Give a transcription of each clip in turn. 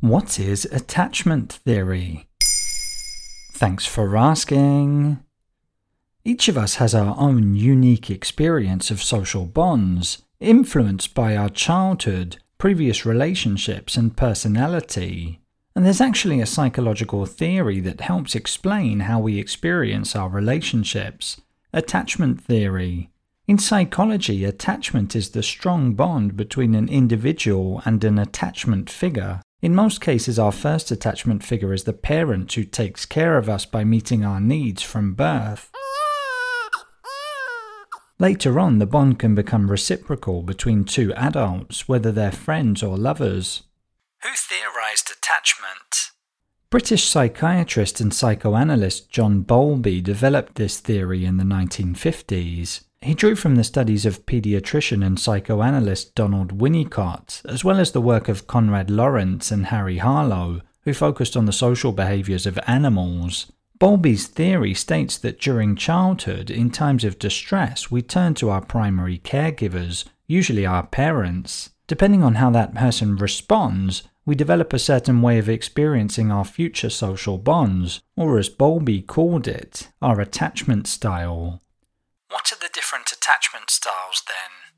What is attachment theory? Thanks for asking. Each of us has our own unique experience of social bonds, influenced by our childhood, previous relationships, and personality. And there's actually a psychological theory that helps explain how we experience our relationships attachment theory. In psychology, attachment is the strong bond between an individual and an attachment figure. In most cases, our first attachment figure is the parent who takes care of us by meeting our needs from birth. Later on, the bond can become reciprocal between two adults, whether they're friends or lovers. Who theorized attachment? British psychiatrist and psychoanalyst John Bowlby developed this theory in the 1950s. He drew from the studies of pediatrician and psychoanalyst Donald Winnicott, as well as the work of Konrad Lorenz and Harry Harlow, who focused on the social behaviors of animals. Bowlby's theory states that during childhood, in times of distress, we turn to our primary caregivers, usually our parents. Depending on how that person responds, we develop a certain way of experiencing our future social bonds, or as Bowlby called it, our attachment style. What are attachment styles then?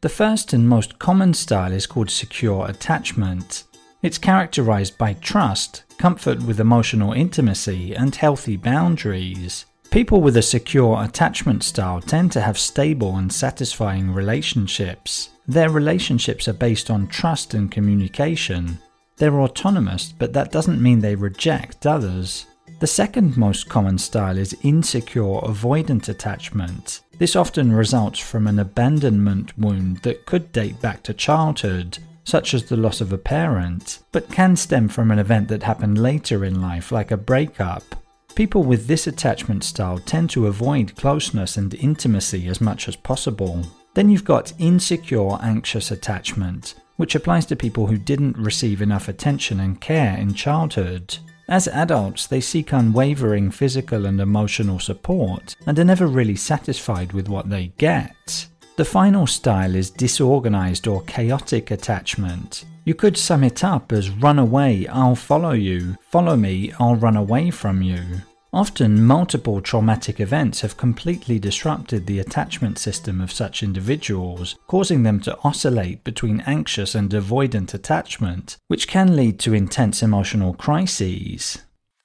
The first and most common style is called secure attachment. It's characterized by trust, comfort with emotional intimacy, and healthy boundaries. People with a secure attachment style tend to have stable and satisfying relationships. Their relationships are based on trust and communication. They're autonomous, but that doesn't mean they reject others. The second most common style is insecure avoidant attachment. This often results from an abandonment wound that could date back to childhood, such as the loss of a parent, but can stem from an event that happened later in life, like a breakup. People with this attachment style tend to avoid closeness and intimacy as much as possible. Then you've got insecure anxious attachment, which applies to people who didn't receive enough attention and care in childhood. As adults, they seek unwavering physical and emotional support and are never really satisfied with what they get. The final style is disorganized or chaotic attachment. You could sum it up as run away, I'll follow you, follow me, I'll run away from you. Often, multiple traumatic events have completely disrupted the attachment system of such individuals, causing them to oscillate between anxious and avoidant attachment, which can lead to intense emotional crises.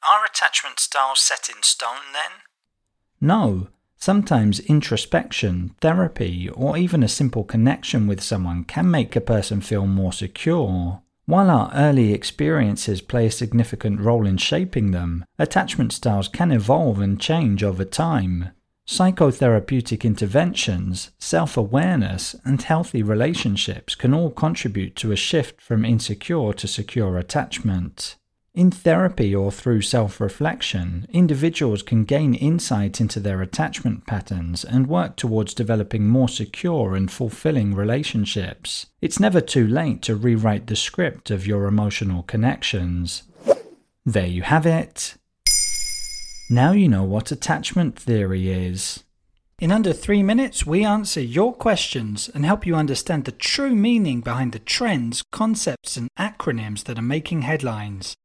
Are attachment styles set in stone then? No, sometimes introspection, therapy, or even a simple connection with someone can make a person feel more secure. While our early experiences play a significant role in shaping them, attachment styles can evolve and change over time. Psychotherapeutic interventions, self awareness, and healthy relationships can all contribute to a shift from insecure to secure attachment. In therapy or through self reflection, individuals can gain insight into their attachment patterns and work towards developing more secure and fulfilling relationships. It's never too late to rewrite the script of your emotional connections. There you have it. Now you know what attachment theory is. In under three minutes, we answer your questions and help you understand the true meaning behind the trends, concepts, and acronyms that are making headlines.